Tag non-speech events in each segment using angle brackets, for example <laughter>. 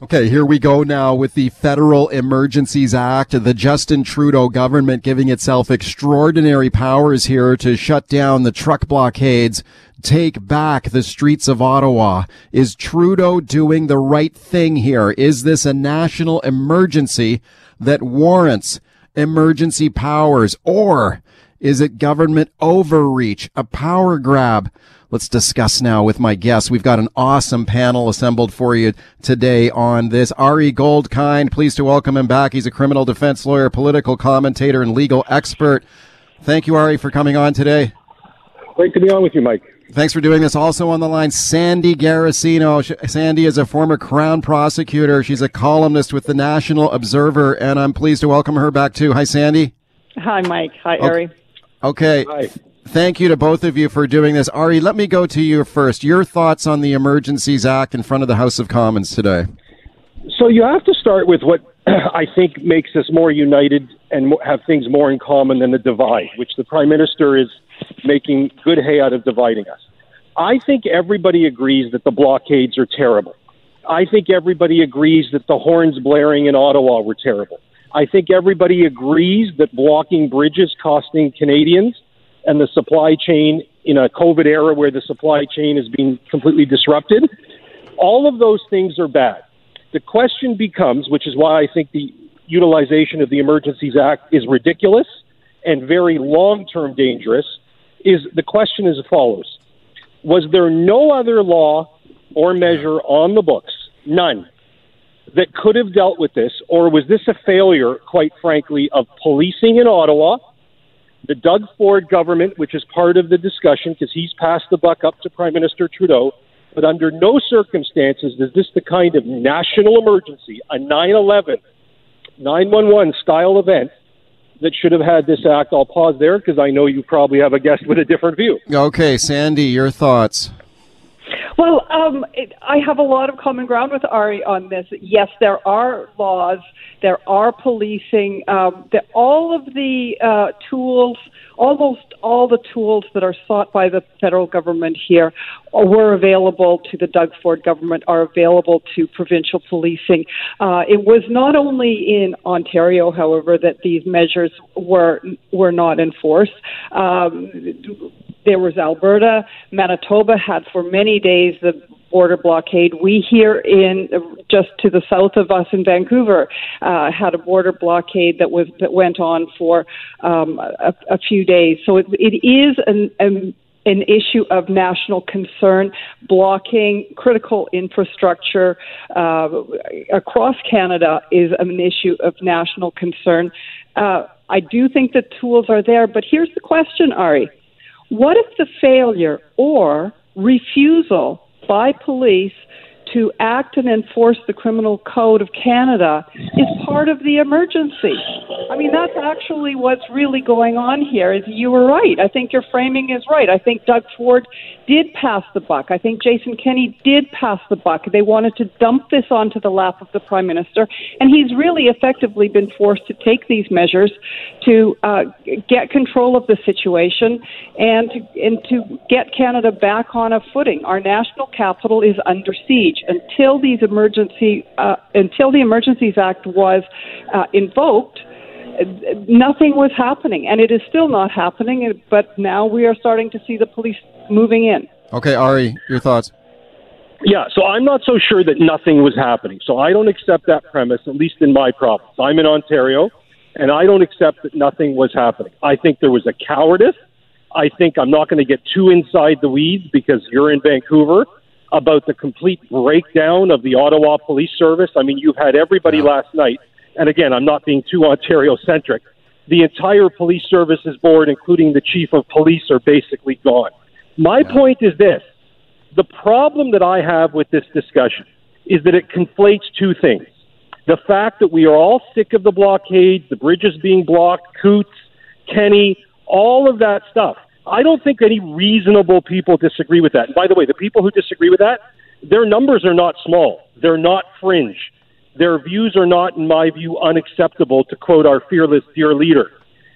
Okay, here we go now with the Federal Emergencies Act, the Justin Trudeau government giving itself extraordinary powers here to shut down the truck blockades, take back the streets of Ottawa. Is Trudeau doing the right thing here? Is this a national emergency that warrants emergency powers or is it government overreach, a power grab? Let's discuss now with my guests. We've got an awesome panel assembled for you today on this. Ari Goldkind, pleased to welcome him back. He's a criminal defense lawyer, political commentator, and legal expert. Thank you, Ari, for coming on today. Great to be on with you, Mike. Thanks for doing this. Also on the line, Sandy Garossino. Sandy is a former Crown prosecutor. She's a columnist with the National Observer, and I'm pleased to welcome her back too. Hi, Sandy. Hi, Mike. Hi, Ari. Okay. Hi. Thank you to both of you for doing this. Ari, let me go to you first. Your thoughts on the Emergencies Act in front of the House of Commons today? So you have to start with what <clears throat> I think makes us more united and have things more in common than the divide, which the Prime Minister is making good hay out of dividing us. I think everybody agrees that the blockades are terrible. I think everybody agrees that the horns blaring in Ottawa were terrible. I think everybody agrees that blocking bridges costing Canadians and the supply chain in a COVID era where the supply chain is being completely disrupted. All of those things are bad. The question becomes, which is why I think the utilization of the Emergencies Act is ridiculous and very long term dangerous, is the question is as follows Was there no other law or measure on the books, none, that could have dealt with this, or was this a failure, quite frankly, of policing in Ottawa? the Doug Ford government, which is part of the discussion because he's passed the buck up to Prime Minister Trudeau. But under no circumstances is this the kind of national emergency, a 9 11, 911 style event that should have had this act. I'll pause there because I know you probably have a guest with a different view. Okay, Sandy, your thoughts. Well, um, it, I have a lot of common ground with Ari on this. Yes, there are laws, there are policing, um, the, all of the uh, tools, almost all the tools that are sought by the federal government here were available to the Doug Ford government, are available to provincial policing. Uh, it was not only in Ontario, however, that these measures were were not enforced. Um, there was Alberta, Manitoba had for many days the border blockade. We here in just to the south of us in Vancouver uh, had a border blockade that was that went on for um, a, a few days. So it, it is an, an an issue of national concern, blocking critical infrastructure uh, across Canada is an issue of national concern. Uh, I do think the tools are there, but here's the question, Ari. What if the failure or refusal by police to act and enforce the criminal code of Canada is part of the emergency. I mean, that's actually what's really going on here. Is you were right. I think your framing is right. I think Doug Ford did pass the buck. I think Jason Kenney did pass the buck. They wanted to dump this onto the lap of the prime minister, and he's really effectively been forced to take these measures to uh, get control of the situation and to, and to get Canada back on a footing. Our national capital is under siege until these emergency uh, until the Emergencies Act was uh, invoked. Nothing was happening, and it is still not happening. But now we are starting to see the police moving in. Okay, Ari, your thoughts. Yeah, so I'm not so sure that nothing was happening. So I don't accept that premise, at least in my province. I'm in Ontario, and I don't accept that nothing was happening. I think there was a cowardice. I think I'm not going to get too inside the weeds because you're in Vancouver about the complete breakdown of the Ottawa Police Service. I mean, you've had everybody last night, and again, I'm not being too Ontario centric. The entire police services board, including the chief of police, are basically gone. My point is this the problem that I have with this discussion is that it conflates two things. The fact that we are all sick of the blockade, the bridges being blocked, Coutts, Kenny, all of that stuff. I don't think any reasonable people disagree with that. And by the way, the people who disagree with that, their numbers are not small. They're not fringe. Their views are not, in my view, unacceptable, to quote our fearless dear leader.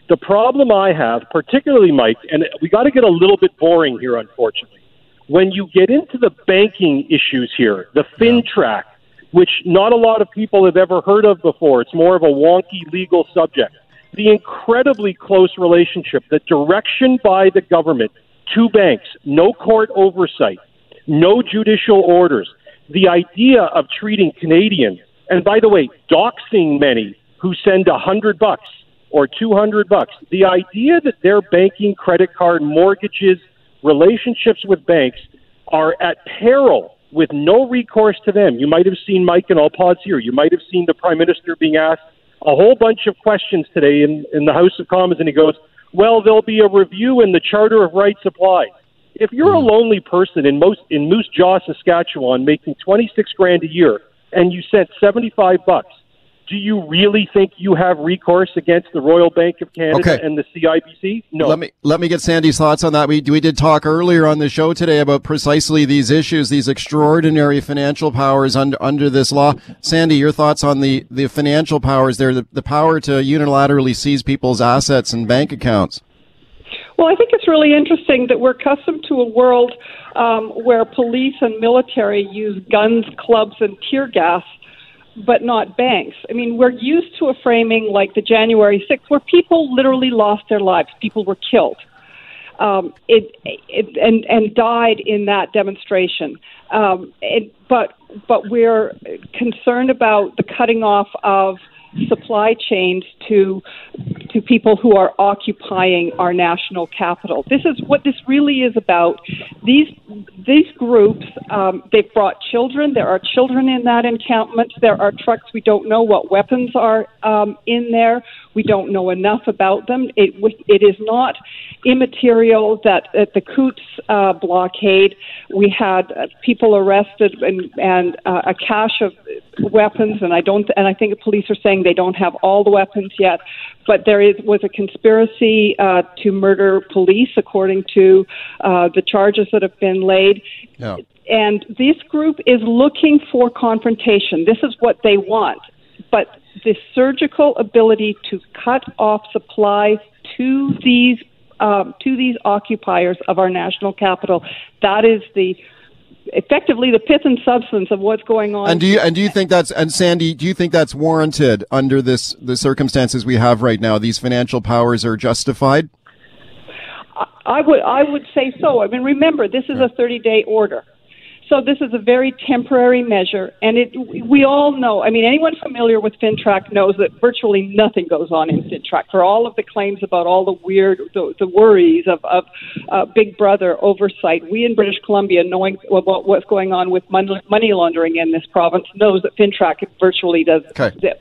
The problem I have, particularly, Mike, and we got to get a little bit boring here, unfortunately. When you get into the banking issues here, the FINTRAC, which not a lot of people have ever heard of before. It's more of a wonky legal subject. The incredibly close relationship, the direction by the government to banks, no court oversight, no judicial orders. The idea of treating Canadians, and by the way, doxing many who send a hundred bucks or two hundred bucks. The idea that their banking, credit card, mortgages, relationships with banks are at peril with no recourse to them. You might have seen Mike, and I'll pause here. You might have seen the Prime Minister being asked a whole bunch of questions today in, in the House of Commons, and he goes, Well, there'll be a review and the Charter of Rights applies. If you're a hmm. lonely person in most in Moose Jaw, Saskatchewan, making twenty six grand a year, and you sent seventy five bucks, do you really think you have recourse against the Royal Bank of Canada Okay. and the CIBC? No. Let me let me get Sandy's thoughts on that. We we did talk earlier on the show today about precisely these issues, these extraordinary financial powers under under this law. Sandy, your thoughts on the the financial powers there, the, the power to unilaterally seize people's assets and bank accounts. Well, I think it's really interesting that we're accustomed to a world um, where police and military use guns, clubs, and tear gas, but not banks. I mean, we're used to a framing like the January 6th, where people literally lost their lives, people were killed. Um, it, it and and died in that demonstration. Um, it, but but we're concerned about the cutting off of supply chains to to people who are occupying our national capital. This is what this really is about. These these groups um, they've brought children. There are children in that encampment. There are trucks. We don't know what weapons are um, in there. We don't know enough about them. It it is not immaterial that at the Coutts uh, blockade we had uh, people arrested and and uh, a cache of weapons. And I don't and I think the police are saying they don't have all the weapons yet. But there is was a conspiracy uh, to murder police, according to uh, the charges that have been laid. Yeah. And this group is looking for confrontation. This is what they want. But the surgical ability to cut off supplies to these um, to these occupiers of our national capital, that is the effectively the pith and substance of what's going on. And do you and do you think that's and Sandy, do you think that's warranted under this the circumstances we have right now? These financial powers are justified? I would I would say so. I mean, remember this is a 30 day order, so this is a very temporary measure, and it we all know. I mean, anyone familiar with FINTRAC knows that virtually nothing goes on in FINTRAC. For all of the claims about all the weird the, the worries of of uh, Big Brother oversight, we in British Columbia, knowing about what's going on with money, money laundering in this province, knows that FINTRAC virtually does Okay. zip.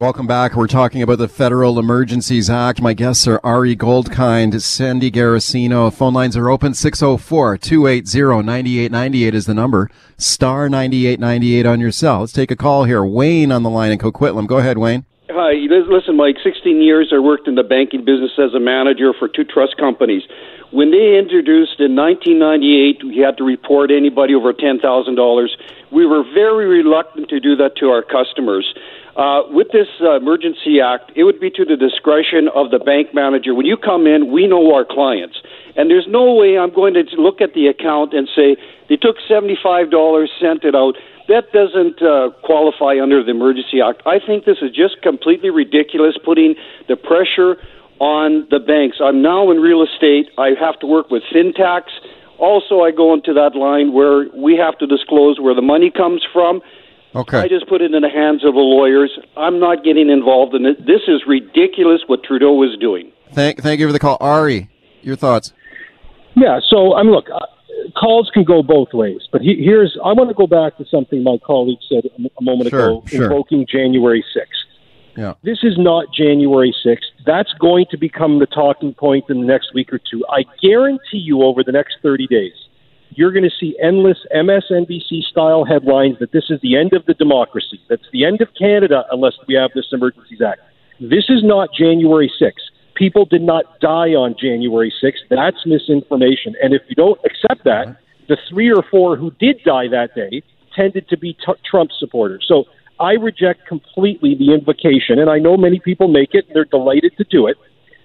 Welcome back. We're talking about the Federal Emergencies Act. My guests are Ari Goldkind, Sandy Garossino. Phone lines are open. 604-280-9898 is the number. Star 9898 on your cell. Let's take a call here. Wayne on the line in Coquitlam. Go ahead, Wayne. Hi, listen, Mike. 16 years I worked in the banking business as a manager for two trust companies. When they introduced in 1998, we had to report anybody over $10,000. We were very reluctant to do that to our customers. Uh, with this uh, emergency act, it would be to the discretion of the bank manager. When you come in, we know our clients, and there's no way I'm going to look at the account and say they took $75, sent it out. That doesn't uh, qualify under the Emergency Act. I think this is just completely ridiculous, putting the pressure on the banks. I'm now in real estate. I have to work with fintechs. Also, I go into that line where we have to disclose where the money comes from. Okay. I just put it in the hands of the lawyers. I'm not getting involved in it. This is ridiculous what Trudeau is doing. Thank, thank you for the call. Ari, your thoughts. Yeah, so I mean, look, uh, calls can go both ways, but he, here's I want to go back to something my colleague said a moment Sure, ago, sure. invoking January 6th. Yeah. This is not January 6th. That's going to become the talking point in the next week or two. I guarantee you, over the next 30 days, you're going to see endless MSNBC style headlines that this is the end of the democracy. That's the end of Canada unless we have this Emergencies Act. This is not January 6th. People did not die on January 6th. That's misinformation. And if you don't accept that, uh-huh. the three or four who did die that day tended to be t- Trump supporters. So I reject completely the invocation, and I know many people make it, and they're delighted to do it,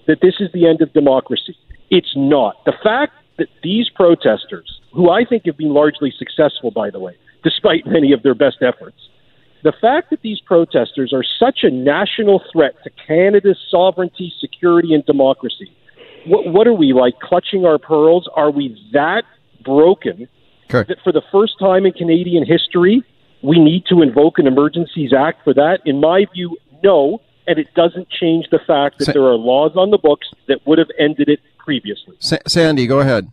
that this is the end of democracy. It's not. The fact that these protesters, who I think have been largely successful, by the way, despite many of their best efforts. The fact that these protesters are such a national threat to Canada's sovereignty, security, and democracy. What, what are we like clutching our pearls? Are we that broken Okay. that for the first time in Canadian history, we need to invoke an Emergencies Act for that? In my view, no. And it doesn't change the fact that Sa- there are laws on the books that would have ended it previously. Sa- Sandy, go ahead.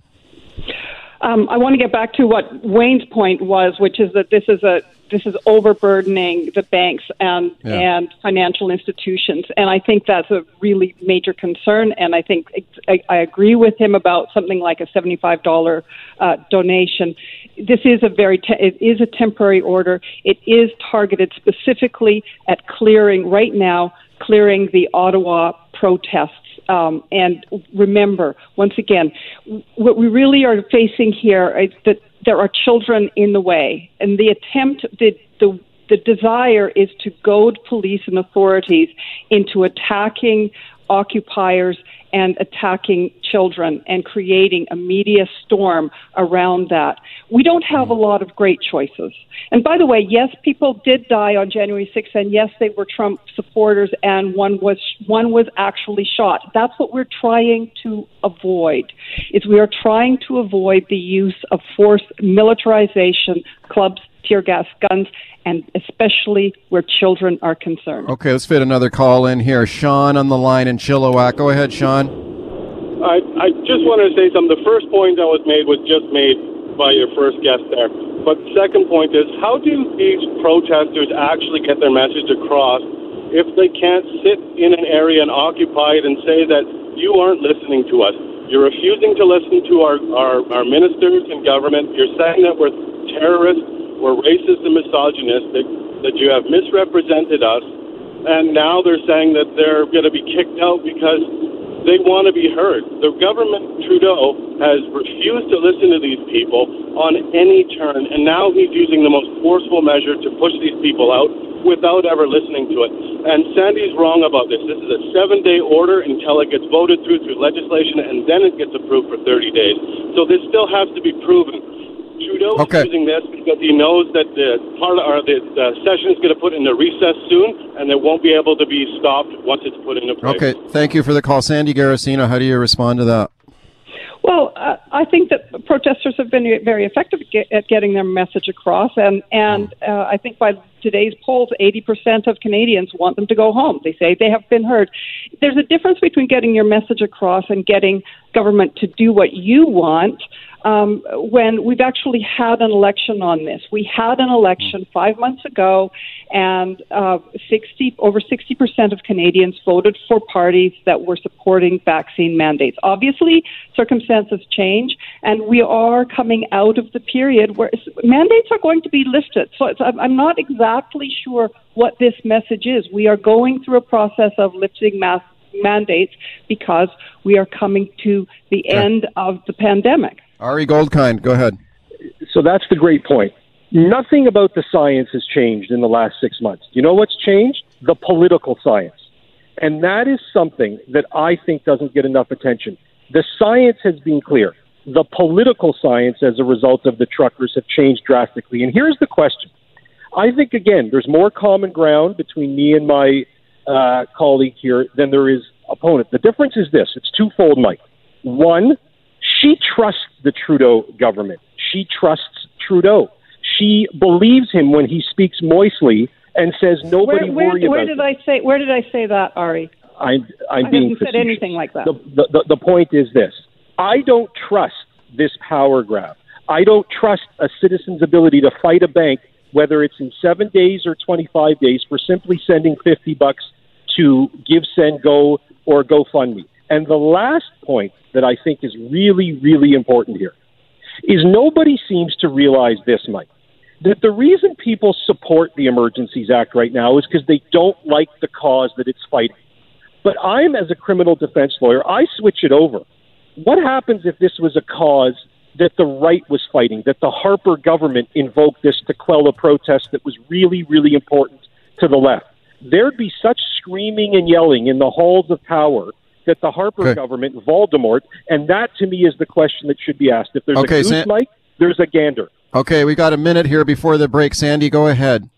Um, I want to get back to what Wayne's point was, which is that this is a this is overburdening the banks and Yeah. and financial institutions, and I think that's a really major concern. And I think I, I agree with him about something like a seventy five dollar uh, donation. This is a very te- it is a temporary order. It is targeted specifically at clearing right now, clearing the Ottawa protests. Um, and remember, once again, what we really are facing here is that there are children in the way, and the attempt, the the the desire is to goad police and authorities into attacking occupiers and attacking children and creating a media storm around that. We don't have a lot of great choices. And by the way, yes, people did die on January 6th, and yes, they were Trump supporters, and one was one was actually shot. That's what we're trying to avoid. Is we are trying to avoid the use of force, militarization, clubs, tear gas, guns, and especially where children are concerned. Okay, let's fit another call in here. Sean on the line in Chilliwack. Go ahead, Sean. I, I just wanted to say something. The first point that was made was just made by your first guest there. But the second point is how do these protesters actually get their message across if they can't sit in an area and occupy it and say that you aren't listening to us? You're refusing to listen to our, our, our ministers and government. You're saying that we're terrorists, we're racist and misogynistic, that you have misrepresented us. And now they're saying that they're going to be kicked out because they want to be heard. The government, Trudeau, has refused to listen to these people on any turn, and now he's using the most forceful measure to push these people out without ever listening to it. And Sandy's wrong about this. This is a seven day order until it gets voted through through legislation, and then it gets approved for 30 days. So this still has to be proven. Trudeau Okay. is using this because he knows that the part or the, the session is going to put in a recess soon, and it won't be able to be stopped once it's put into place. Okay, thank you for the call. Sandy Garossino, how do you respond to that? Well, uh, I think that protesters have been very effective at, get, at getting their message across, and and uh, I think by today's polls, 80% of Canadians want them to go home. They say they have been heard. There's a difference between getting your message across and getting government to do what you want. Um, when we've actually had an election on this, we had an election five months ago, and uh, 60 over 60 percent of Canadians voted for parties that were supporting vaccine mandates. Obviously, circumstances change, and we are coming out of the period where mandates are going to be lifted. So it's, I'm I'm not exactly sure what this message is. We are going through a process of lifting mass mandates because we are coming to the end of the pandemic. Ari Goldkind, go ahead. So that's the great point. Nothing about the science has changed in the last six months. You know what's changed? The political science. And that is something that I think doesn't get enough attention. The science has been clear. The political science, as a result of the truckers, have changed drastically. And here's the question. I think, again, there's more common ground between me and my uh, colleague here than there is opponent. The difference is this it's twofold, Mike. One, she trusts the Trudeau government. She trusts Trudeau. She believes him when he speaks moistly and says nobody Where, where, worry where about did it. I say? Where did I say that, Ari? I'm, I'm I being haven't said anything like that. The, the, the, the point is this I don't trust this power grab. I don't trust a citizen's ability to fight a bank, whether it's in seven days or 25 days, for simply sending 50 bucks to Give, Send, Go or GoFundMe. And the last point that I think is really, really important here is nobody seems to realize this, Mike, that the reason people support the Emergencies Act right now is because they don't like the cause that it's fighting. But I'm, as a criminal defense lawyer, I switch it over. What happens if this was a cause that the right was fighting, that the Harper government invoked this to quell a protest that was really, really important to the left? There'd be such screaming and yelling in the halls of power that the Harper government, Voldemort, and that to me is the question that should be asked. If there's Okay, a goose, Sam- Mike, there's a gander. Okay, we got a minute here before the break. Sandy, go ahead.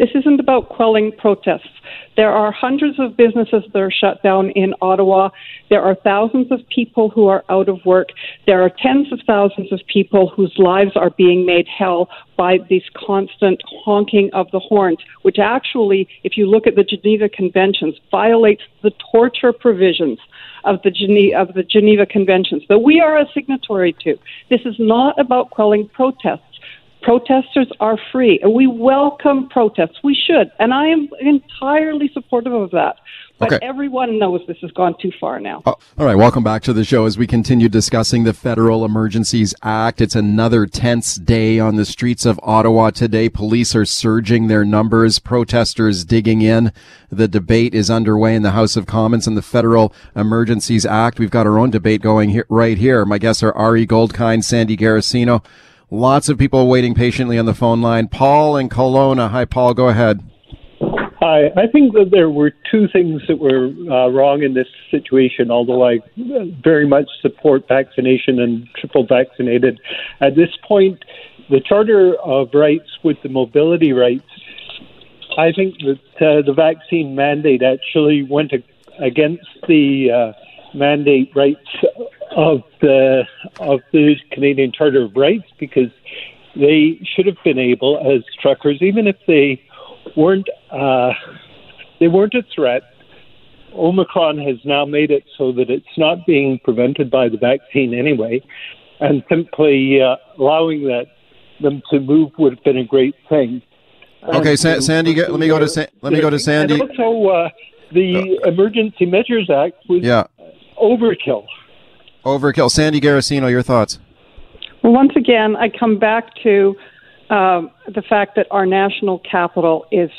This isn't about quelling protests. There are hundreds of businesses that are shut down in Ottawa. There are thousands of people who are out of work. There are tens of thousands of people whose lives are being made hell by this constant honking of the horns, which actually, if you look at the Geneva Conventions, violates the torture provisions of the, of the Geneva Conventions that we are a signatory to. This is not about quelling protests. Protesters are free, and we welcome protests. We should, and I am entirely supportive of that. But Okay. everyone knows this has gone too far now. Oh, all right, welcome back to the show as we continue discussing the Federal Emergencies Act. It's another tense day on the streets of Ottawa today. Police are surging their numbers, protesters digging in. The debate is underway in the House of Commons on the Federal Emergencies Act. We've got our own debate going here, right here. My guests are Ari Goldkind, Sandy Garossino. Lots of people waiting patiently on the phone line. Paul and Kelowna. Hi, Paul. Go ahead. Hi. I think that there were two things that were uh, wrong in this situation, although I uh, very much support vaccination and triple vaccinated. At this point, the Charter of Rights with the mobility rights, I think that uh, the vaccine mandate actually went against the uh, mandate rights of the of the Canadian Charter of Rights because they should have been able, as truckers, even if they weren't uh, they weren't a threat. Omicron has now made it so that it's not being prevented by the vaccine anyway, and simply uh, allowing that them to move would have been a great thing. Okay, Sa- Sandy, let me go to Sa- let me go to Sandy. And also, uh, the Emergency Measures Act was Yeah. Overkill. Overkill. Sandy Garossino, your thoughts? Well, once again, I come back to um, the fact that our national capital is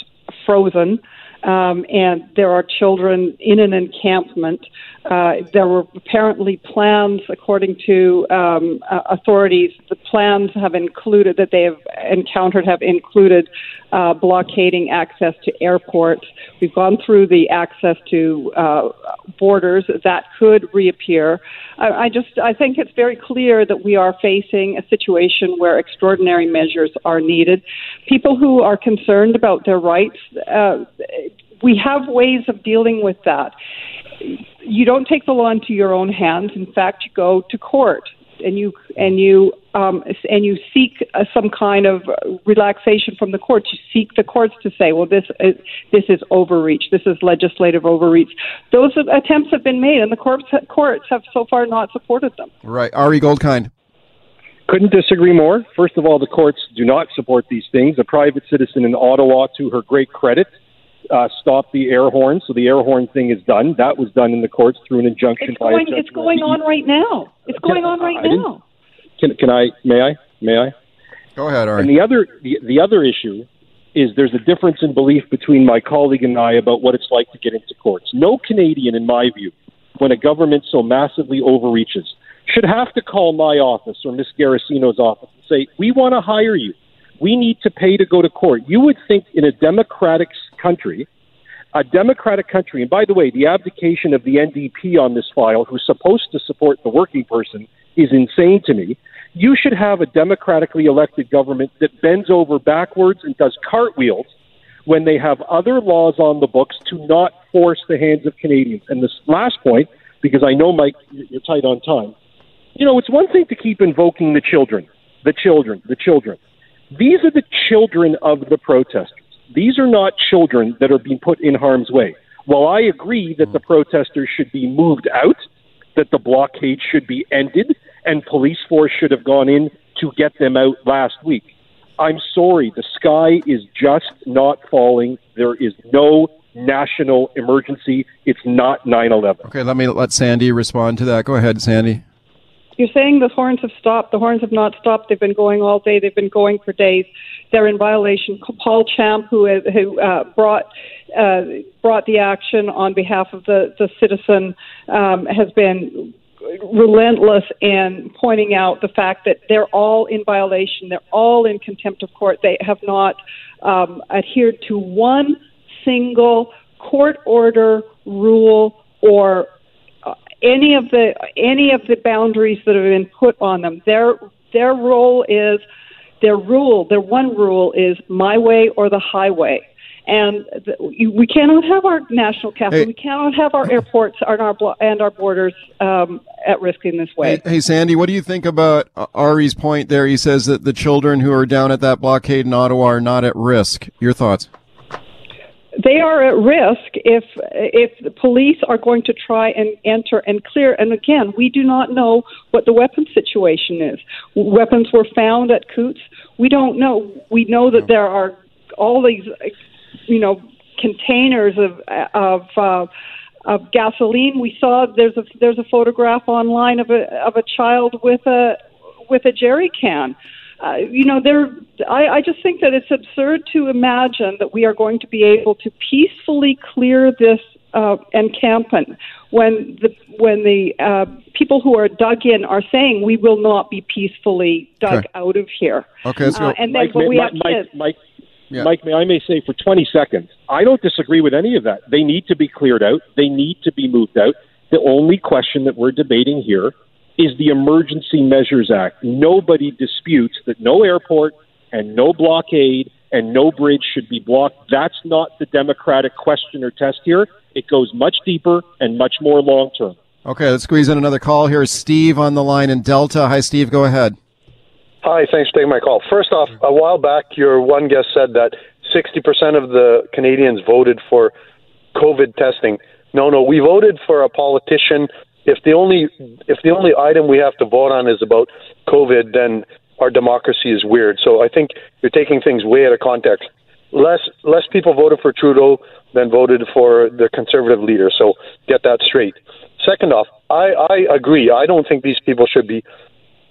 frozen. Um, and there are children in an encampment. Uh, there were apparently plans, according to um, uh, authorities, the plans have included that they have encountered have included uh, blockading access to airports. We've gone through the access to uh, borders that could reappear. I, I just I think it's very clear that we are facing a situation where extraordinary measures are needed. People who are concerned about their rights, uh, we have ways of dealing with that. You don't take the law into your own hands. In fact, you go to court and you and you um, and you seek uh, some kind of relaxation from the courts. You seek the courts to say, well, this is this is overreach. This is legislative overreach. Those attempts have been made, and the courts courts have so far not supported them. Right. Ari Goldkind. Couldn't disagree more. First of all, the courts do not support these things. A private citizen in Ottawa, to her great credit, uh, stopped the air horn, so the air horn thing is done. That was done in the courts through an injunction It's going. a. It's going on right now. It's going on right I now. Can, can I? May I? May I? Go ahead, Ari. And the other the, the other issue is there's a difference in belief between my colleague and I about what it's like to get into courts. No Canadian, in my view, when a government so massively overreaches, should have to call my office or Miss Garossino's office and say, "We want to hire you. We need to pay to go to court." You would think in a democratic country, a democratic country, and by the way, the abdication of the NDP on this file, who's supposed to support the working person, is insane to me. You should have a democratically elected government that bends over backwards and does cartwheels when they have other laws on the books to not force the hands of Canadians. And this last point, because I know, Mike, you're tight on time. You know, it's one thing to keep invoking the children, the children, the children. These are the children of the protesters. These are not children that are being put in harm's way. While I agree that the hmm. protesters should be moved out, that the blockade should be ended, and police force should have gone in to get them out last week. I'm sorry, the sky is just not falling. There is no national emergency. It's not 9 11. Okay, let me let Sandy respond to that. Go ahead, Sandy. You're saying the horns have stopped. The horns have not stopped. They've been going all day. They've been going for days. They're in violation. Paul Champ, who who uh, brought uh, brought the action on behalf of the the citizen, um, has been relentless in pointing out the fact that they're all in violation. They're all in contempt of court. They have not um, adhered to one single court order, rule, or uh, any of the any of the boundaries that have been put on them. Their their role is their rule, their one rule is my way or the highway. And the, you, we cannot have our national capital, Hey. we cannot have our airports and our and our borders um, at risk in this way. Hey, hey, Sandy, what do you think about Ari's point there? He says that the children who are down at that blockade in Ottawa are not at risk. Your thoughts? They are at risk if if the police are going to try and enter and clear. And again, we do not know what the weapons situation is. Weapons were found at Coutts. We don't know. We know that there are all these, you know, containers of of. Uh, of gasoline, we saw there's a there's a photograph online of a of a child with a with a jerry can uh, you know, there. I, I just think that it's absurd to imagine that we are going to be able to peacefully clear this uh, encampment when the when the uh, people who are dug in are saying we will not be peacefully dug Okay. out of here. Okay, let's go. Uh, and then, Mike, but may, we have Mike, kids. Mike, Yeah. Mike, may I may say for 20 seconds, I don't disagree with any of that. They need to be cleared out. They need to be moved out. The only question that we're debating here is the Emergency Measures Act. Nobody disputes that no airport and no blockade and no bridge should be blocked. That's not the democratic question or test here. It goes much deeper and much more long term. Okay, let's squeeze in another call. Here is Steve on the line in Delta. Hi, Steve. Go ahead. Hi, thanks for taking my call. First off, a while back, your one guest said that 60% of the Canadians voted for COVID testing. No, no, we voted for a politician. If the only if the only item we have to vote on is about COVID, then our democracy is weird. So I think you're taking things way out of context. Less less people voted for Trudeau than voted for the conservative leader. So get that straight. Second off, I, I agree. I don't think these people should be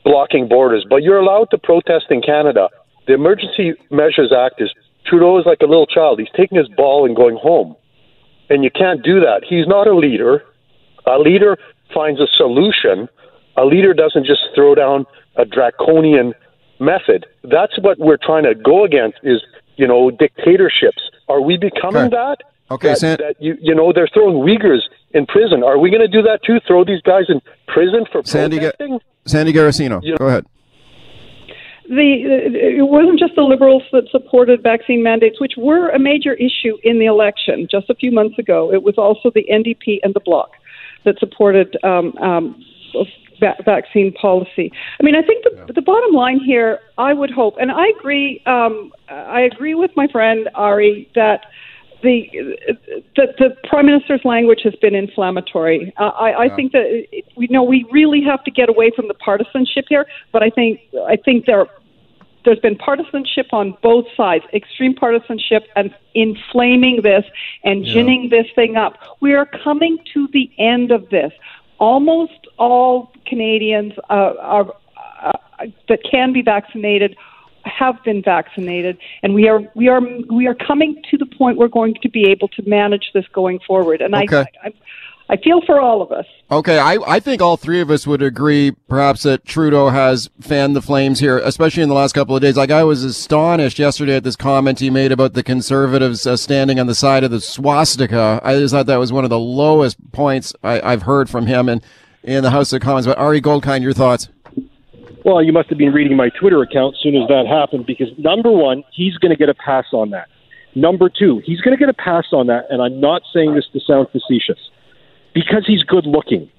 blocking borders, but you're allowed to protest in Canada. The Emergency Measures Act is Trudeau is like a little child. He's taking his ball and going home. And you can't do that. He's not a leader. A leader finds a solution. A leader doesn't just throw down a draconian method. That's what we're trying to go against is, you know, dictatorships. Are we becoming Okay. that? Okay, that, San- that you you know they're throwing Uyghurs in prison. Are we going to do that too? Throw these guys in prison for Sandy, Ga- Sandy Garossino. You know- Go ahead. the it wasn't just the liberals that supported vaccine mandates, which were a major issue in the election just a few months ago. It was also the NDP and the Bloc that supported um, um, va- vaccine policy. I mean, I think the, the bottom line here, I would hope, and I agree. Um, I agree with my friend Ari that. The, the the prime minister's language has been inflammatory. Uh, I, I think that we know we really have to get away from the partisanship here. But I think I think there there's been partisanship on both sides, extreme partisanship and inflaming this and ginning this thing up. We are coming to the end of this. Almost all Canadians uh, are, uh, that can be vaccinated have been vaccinated, and we are we are we are coming to the point we're going to be able to manage this going forward. And Okay. I, I I feel for all of us. Okay, I, I think all three of us would agree, perhaps, that Trudeau has fanned the flames here, especially in the last couple of days. Like, I was astonished yesterday at this comment he made about the conservatives uh, standing on the side of the swastika. I just thought that was one of the lowest points I, I've heard from him in, in the House of Commons. But Ari Goldkind, your thoughts? Well, you must have been reading my Twitter account as soon as that happened because number one, he's going to get a pass on that. Number two, he's going to get a pass on that, and I'm not saying this to sound facetious, because he's good looking.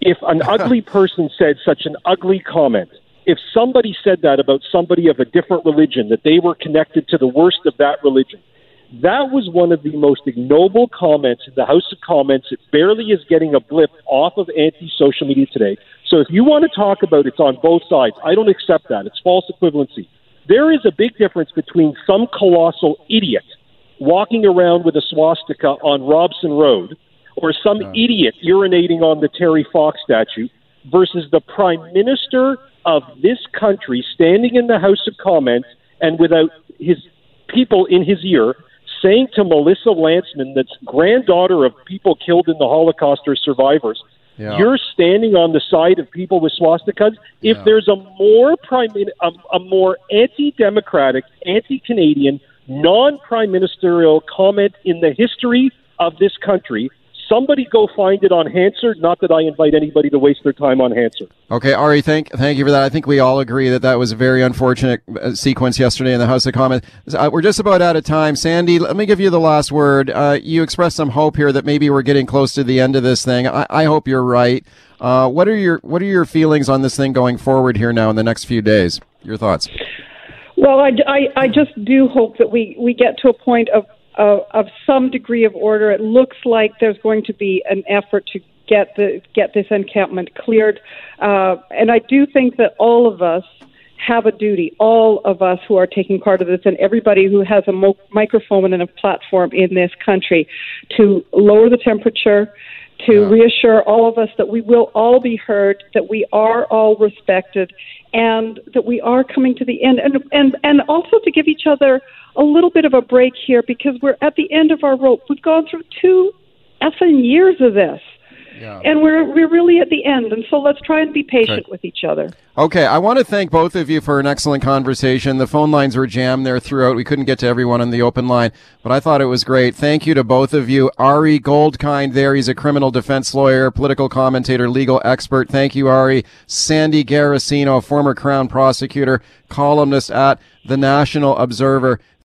If an <laughs> ugly person said such an ugly comment, if somebody said that about somebody of a different religion, that they were connected to the worst of that religion, that was one of the most ignoble comments in the House of Comments. It barely is getting a blip off of anti social media today. So if you want to talk about it's on both sides, I don't accept that. It's false equivalency. There is a big difference between some colossal idiot walking around with a swastika on Robson Road or some idiot urinating on the Terry Fox statue versus the Prime Minister of this country standing in the House of Commons and without his people in his ear saying to Melissa Lantsman, that's granddaughter of people killed in the Holocaust or survivors, Yeah. you're standing on the side of people with swastikas. If Yeah. there's a more prime, a, a more anti-democratic, anti-Canadian, non-prime ministerial comment in the history of this country, Somebody go find it on Hansard. Not that I invite anybody to waste their time on Hansard. Okay, Ari, thank thank you for that. I think we all agree that that was a very unfortunate uh, sequence yesterday in the House of Commons. Uh, we're just about out of time. Sandy, let me give you the last word. Uh, you expressed some hope here that maybe we're getting close to the end of this thing. I, I hope you're right. Uh, what are your what are your feelings on this thing going forward here now in the next few days? Your thoughts? Well, I, I, I just do hope that we, we get to a point of, of, some degree of order. It looks like there's going to be an effort to get the get this encampment cleared, uh, and I do think that all of us have a duty, all of us who are taking part of this, and everybody who has a mo- microphone and a platform in this country, to lower the temperature, to yeah. reassure all of us that we will all be heard, that we are all respected, and that we are coming to the end, and and and also to give each other a little bit of a break here because we're at the end of our rope. We've gone through two effing years of this. Yeah. And we're we're really at the end, and so let's try and be patient okay. with each other. Okay, I want to thank both of you for an excellent conversation. The phone lines were jammed there throughout. We couldn't get to everyone on the open line, but I thought it was great. Thank you to both of you. Ari Goldkind there, he's a criminal defense lawyer, political commentator, legal expert. Thank you, Ari. Sandy Garossino, former Crown prosecutor, columnist at the National Observer.